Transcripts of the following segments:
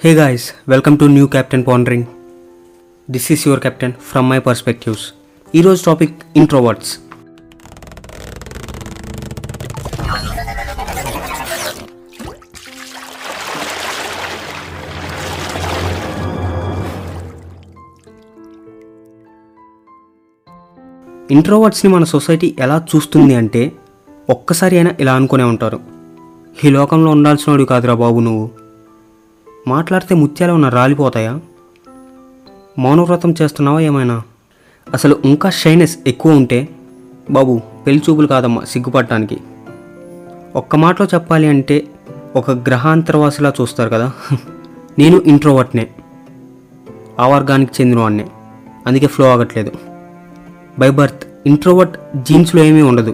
Hey guys, welcome to New Captain Pondering. This is your captain from my perspectives. ఈరోజు topic introverts ఇంట్రోవర్ట్స్ని మన society ఎలా చూస్తుంది అంటే ఒక్కసారి అయినా ఇలా అనుకునే ఉంటారు ఈ లోకంలో ఉండాల్సినవాడు కాదురా బాబు నువ్వు మాట్లాడితే ముత్యాలు ఉన్న రాలిపోతాయా? మౌనవ్రతం చేస్తున్నావా ఏమైనా? అసలు ఇంకా షైనెస్ ఎక్కువ ఉంటే? బాబు పెళ్ళి చూపులు కాదమ్మా సిగ్గుపడటానికి. ఒక్క మాటలో చెప్పాలి అంటే ఒక గ్రహాంతరవాసిలా చూస్తారు కదా. నేను ఇంట్రోవర్ట్నే. ఆ వర్గానికి చెందినవాడినే అందుకే ఫ్లో ఆగట్లేదు బై బర్త్ ఇంట్రోవర్ట్ జీన్స్లో ఏమీ ఉండదు.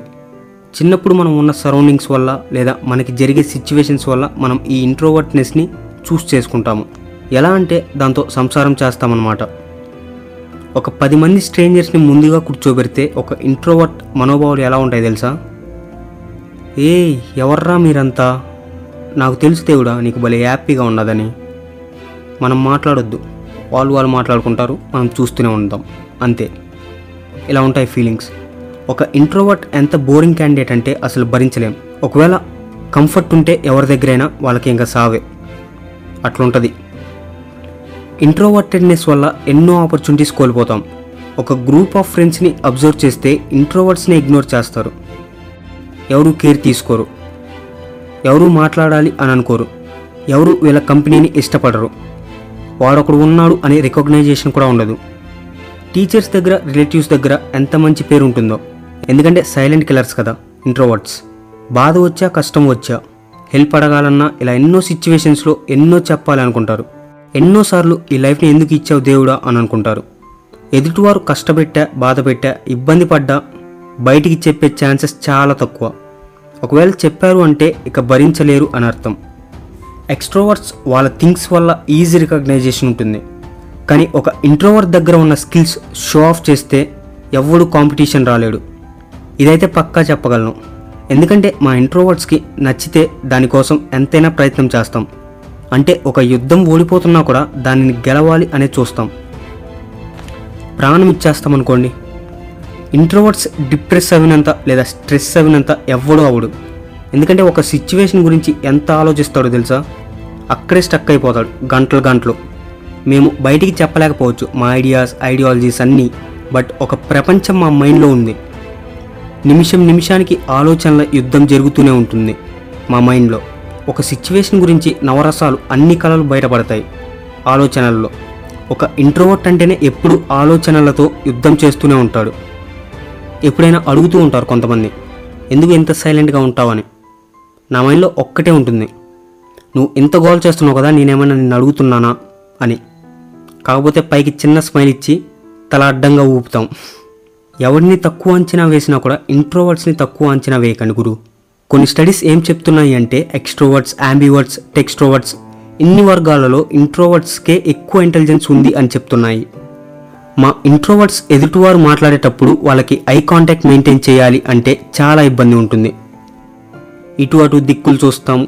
చిన్నప్పుడు మనం ఉన్న సరౌండింగ్స్ వల్ల లేదా మనకి జరిగే సిచ్యువేషన్స్ వల్ల మనం ఈ ఇంట్రోవర్ట్నెస్ని చూస్ చేసుకుంటాము. ఎలా అంటే దాంతో సంసారం చేస్తామన్నమాట. ఒక పది మంది స్ట్రేంజర్స్ని ముందుగా కూర్చోబెడితే ఒక ఇంట్రోవర్ట్ మనోభావాలు ఎలా ఉంటాయి తెలుసా? ఏ ఎవర్రా మీరంతా? నాకు తెలుసు దేవుడా నీకు భలే హ్యాపీగా ఉండదని మనం మాట్లాడొద్దు. వాళ్ళు వాళ్ళు మాట్లాడుకుంటారు మనం చూస్తూనే ఉంటాం. అంతే. ఇలా ఉంటాయి ఫీలింగ్స్. ఒక ఇంట్రోవర్ట్ ఎంత బోరింగ్ క్యాండిడేట్ అంటే అసలు భరించలేం. ఒకవేళ కంఫర్ట్ ఉంటే ఎవరి దగ్గరైనా వాళ్ళకి ఇంకా సావే. అట్లుంటుంది. ఇంట్రోవర్టెడ్నెస్ వల్ల ఎన్నో ఆపర్చునిటీస్ కోల్పోతాం. ఒక గ్రూప్ ఆఫ్ ఫ్రెండ్స్ని అబ్జర్వ్ చేస్తే ఇంట్రోవర్ట్స్ని ఇగ్నోర్ చేస్తారు. ఎవరు కేర్ తీసుకోరు. ఎవరు మాట్లాడాలి అని అనుకోరు. ఎవరు వీళ్ళ కంపెనీని ఇష్టపడరు. వాడొకడు ఉన్నాడు అనే రికగ్నైజేషన్ కూడా ఉండదు. టీచర్స్ దగ్గర రిలేటివ్స్ దగ్గర ఎంత మంచి పేరు ఉంటుందో ఎందుకంటే సైలెంట్ కిల్లర్స్ కదా ఇంట్రోవర్ట్స్. బాధ వచ్చా కష్టం వచ్చా. హెల్ప్ అడగాలన్నా ఇలా ఎన్నో సిచ్యువేషన్స్లో ఎన్నో చెప్పాలి అనుకుంటారు ఎన్నోసార్లు ఈ లైఫ్ని ఎందుకు ఇచ్చావు దేవుడా అని అనుకుంటారు. ఎదుటివారు కష్టపెట్టా బాధపెట్టా ఇబ్బంది పడ్డా బయటికి చెప్పే ఛాన్సెస్ చాలా తక్కువ. ఒకవేళ చెప్పారు అంటే ఇక భరించలేరు అని అర్థం. ఎక్స్ట్రోవర్ట్స్ వాళ్ళ థింగ్స్ వల్ల ఈజీ రికగ్నైజేషన్ ఉంటుంది. కానీ ఒక ఇంట్రోవర్ట్ దగ్గర ఉన్న స్కిల్స్ షో ఆఫ్ చేస్తే ఎవడు కాంపిటీషన్ రాలేడు. ఇదైతే పక్కా చెప్పగలను. ఎందుకంటే మా ఇంట్రోవర్ట్స్కి నచ్చితే దానికోసం ఎంతైనా ప్రయత్నం చేస్తాం. అంటే ఒక యుద్ధం ఓడిపోతున్నా కూడా దానిని గెలవాలి అనేది చూస్తాం. ప్రాణం ఇచ్చేస్తాం అనుకోండి ఇంట్రోవర్ట్స్ డిప్రెస్ అవినంత లేదా స్ట్రెస్ అవినంత ఎవ్వడూ అవడు ఎందుకంటే ఒక సిచ్యువేషన్ గురించి ఎంత ఆలోచిస్తాడో తెలుసా? అక్కడే స్టక్ అయిపోతాడు గంటలు గంటలు. మేము బయటికి చెప్పలేకపోవచ్చు మా ఐడియాస్ ఐడియాలజీస్ అన్నీ. బట్ ఒక ప్రపంచం మా మైండ్లో ఉంది. నిమిషం నిమిషానికి ఆలోచనల యుద్ధం జరుగుతూనే ఉంటుంది. మా మైండ్లో ఒక సిచ్యువేషన్ గురించి నవరసాలు అన్ని కళలు బయటపడతాయి. ఆలోచనల్లో ఒక ఇంట్రోవర్ట్ అంటేనే ఎప్పుడు ఆలోచనలతో యుద్ధం చేస్తూనే ఉంటాడు. ఎప్పుడైనా అడుగుతూ ఉంటారు కొంతమంది ఎందుకు ఇంత సైలెంట్గా ఉంటావని? నా మైండ్లో ఒక్కటే ఉంటుంది. నువ్వు ఇంత గోల్ చేస్తున్నావు కదా నేనేమైనా నిన్ను అడుగుతున్నానా? అని. కాకపోతే పైకి చిన్న స్మైల్ ఇచ్చి తల అడ్డంగా ఊపుతాం. ఎవరిని తక్కువ అంచనా వేసినా కూడా ఇంట్రోవర్ట్స్ని తక్కువ అంచనా వేయకండి గురు. కొన్ని స్టడీస్ ఏం చెప్తున్నాయి అంటే ఎక్స్ట్రోవర్ట్స్ యాంబివర్ట్స్ టెక్స్ట్రోవర్ట్స్ ఇన్ని వర్గాలలో ఇంట్రోవర్ట్స్కే ఎక్కువ ఇంటెలిజెన్స్ ఉంది అని చెప్తున్నాయి. మా ఇంట్రోవర్ట్స్ ఎదుటివారు మాట్లాడేటప్పుడు వాళ్ళకి ఐ కాంటాక్ట్ మెయింటైన్ చేయాలి అంటే చాలా ఇబ్బంది ఉంటుంది. ఇటు అటు దిక్కులు చూస్తాం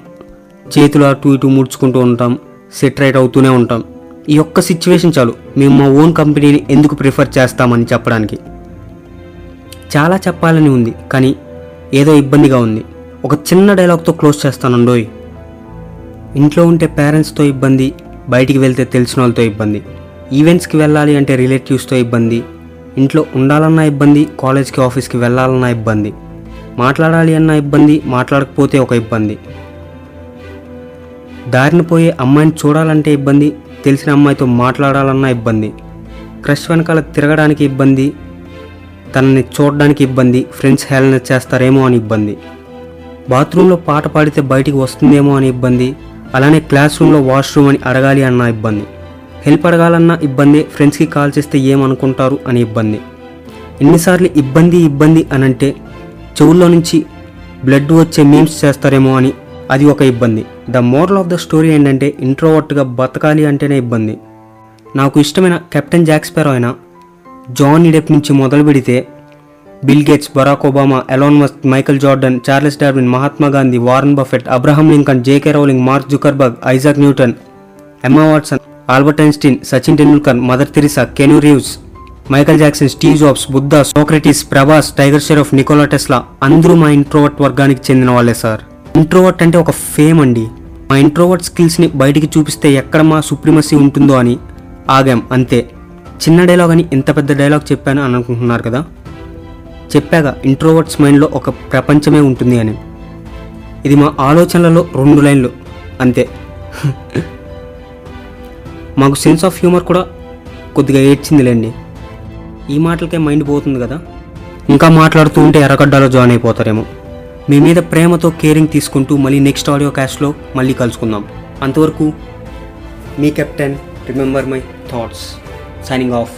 చేతులు అటు ఇటు ముడుచుకుంటూ ఉంటాం సెట్రైట్ అవుతూనే ఉంటాం. ఈ ఒక్క సిచ్యువేషన్ చాలు. మేము మా ఓన్ కంపెనీని ఎందుకు ప్రిఫర్ చేస్తామని చెప్పడానికి. చాలా చెప్పాలని ఉంది కానీ ఏదో ఇబ్బందిగా ఉంది. ఒక చిన్న డైలాగ్తో క్లోజ్ చేస్తానండోయ్ ఇంట్లో ఉంటే పేరెంట్స్తో ఇబ్బంది బయటికి వెళ్తే తెలిసిన వాళ్ళతో ఇబ్బంది. ఈవెంట్స్కి వెళ్ళాలి అంటే రిలేటివ్స్తో ఇబ్బంది. ఇంట్లో ఉండాలన్నా ఇబ్బంది కాలేజ్కి ఆఫీస్కి వెళ్ళాలన్నా ఇబ్బంది. మాట్లాడాలి అన్న ఇబ్బంది మాట్లాడకపోతే ఒక ఇబ్బంది. దారిన పోయే అమ్మాయిని చూడాలంటే ఇబ్బంది తెలిసిన అమ్మాయితో మాట్లాడాలన్నా ఇబ్బంది. క్రష్ వెనకాల తిరగడానికి ఇబ్బంది తనని చూడడానికి ఇబ్బంది ఫ్రెండ్స్ హేళన చేస్తారేమో అని ఇబ్బంది. బాత్రూంలో పాట పాడితే బయటికి వస్తుందేమో అని ఇబ్బంది అలానే క్లాస్ రూమ్లో వాష్రూమ్ అని అడగాలి అన్న ఇబ్బంది. హెల్ప్ అడగాలన్న ఇబ్బంది ఫ్రెండ్స్కి కాల్ చేస్తే ఏమనుకుంటారు అని ఇబ్బంది. ఎన్నిసార్లు ఇబ్బంది ఇబ్బంది అని అంటే చెవుల్లో నుంచి బ్లడ్ వచ్చే మీమ్స్ చేస్తారేమో అని అది ఒక ఇబ్బంది. The moral of the story ఏంటంటే ఇంట్రోవర్ట్గా బతకాలి అంటేనే ఇబ్బంది. నాకు ఇష్టమైన కెప్టెన్ జాక్స్పెరో అయిన జాన్ ఇడెప్ నుంచి మొదలు పెడితే Bill Gates Barack Obama Elon Musk Michael Jordan Charles Darwin Mahatma Gandhi Warren Buffett Abraham Lincoln J K Rowling Mark Zuckerberg Isaac Newton Emma Watson Albert Einstein Sachin Tendulkar Mother Teresa Keanu Reeves Michael Jackson Steve Jobs Buddha Socrates Prabhas Tiger Shroff Nikola Tesla అందరూ మా introvert వర్గానికి చెందిన వాళ్ళే sir. Introvert అంటే ఒక fame అండి. మా introvert స్కిల్స్ని బయటికి చూపిస్తే ఎక్కడ మా సుప్రీమసీ ఉంటుందో అని ఆగాం అంతే. చిన్న డైలాగ్ అని ఇంత పెద్ద డైలాగ్ చెప్పాను అని అనుకుంటున్నారు కదా? చెప్పాగా ఇంట్రోవర్ట్స్ మైండ్లో ఒక ప్రపంచమే ఉంటుంది అని. ఇది మా ఆలోచనలలో రెండు లైన్లు అంతే. మాకు సెన్స్ ఆఫ్ హ్యూమర్ కూడా కొద్దిగా ఏడ్చిందిలేండి ఈ మాటలకే మైండ్ పోతుంది కదా? ఇంకా మాట్లాడుతూ ఉంటే ఎర్రగడ్డలో జాయిన్ అయిపోతారేమో. మీ మీద ప్రేమతో కేరింగ్ తీసుకుంటూ మళ్ళీ నెక్స్ట్ ఆడియో క్యాస్ట్లో మళ్ళీ కలుసుకుందాం. అంతవరకు మీ captain remember my thoughts signing off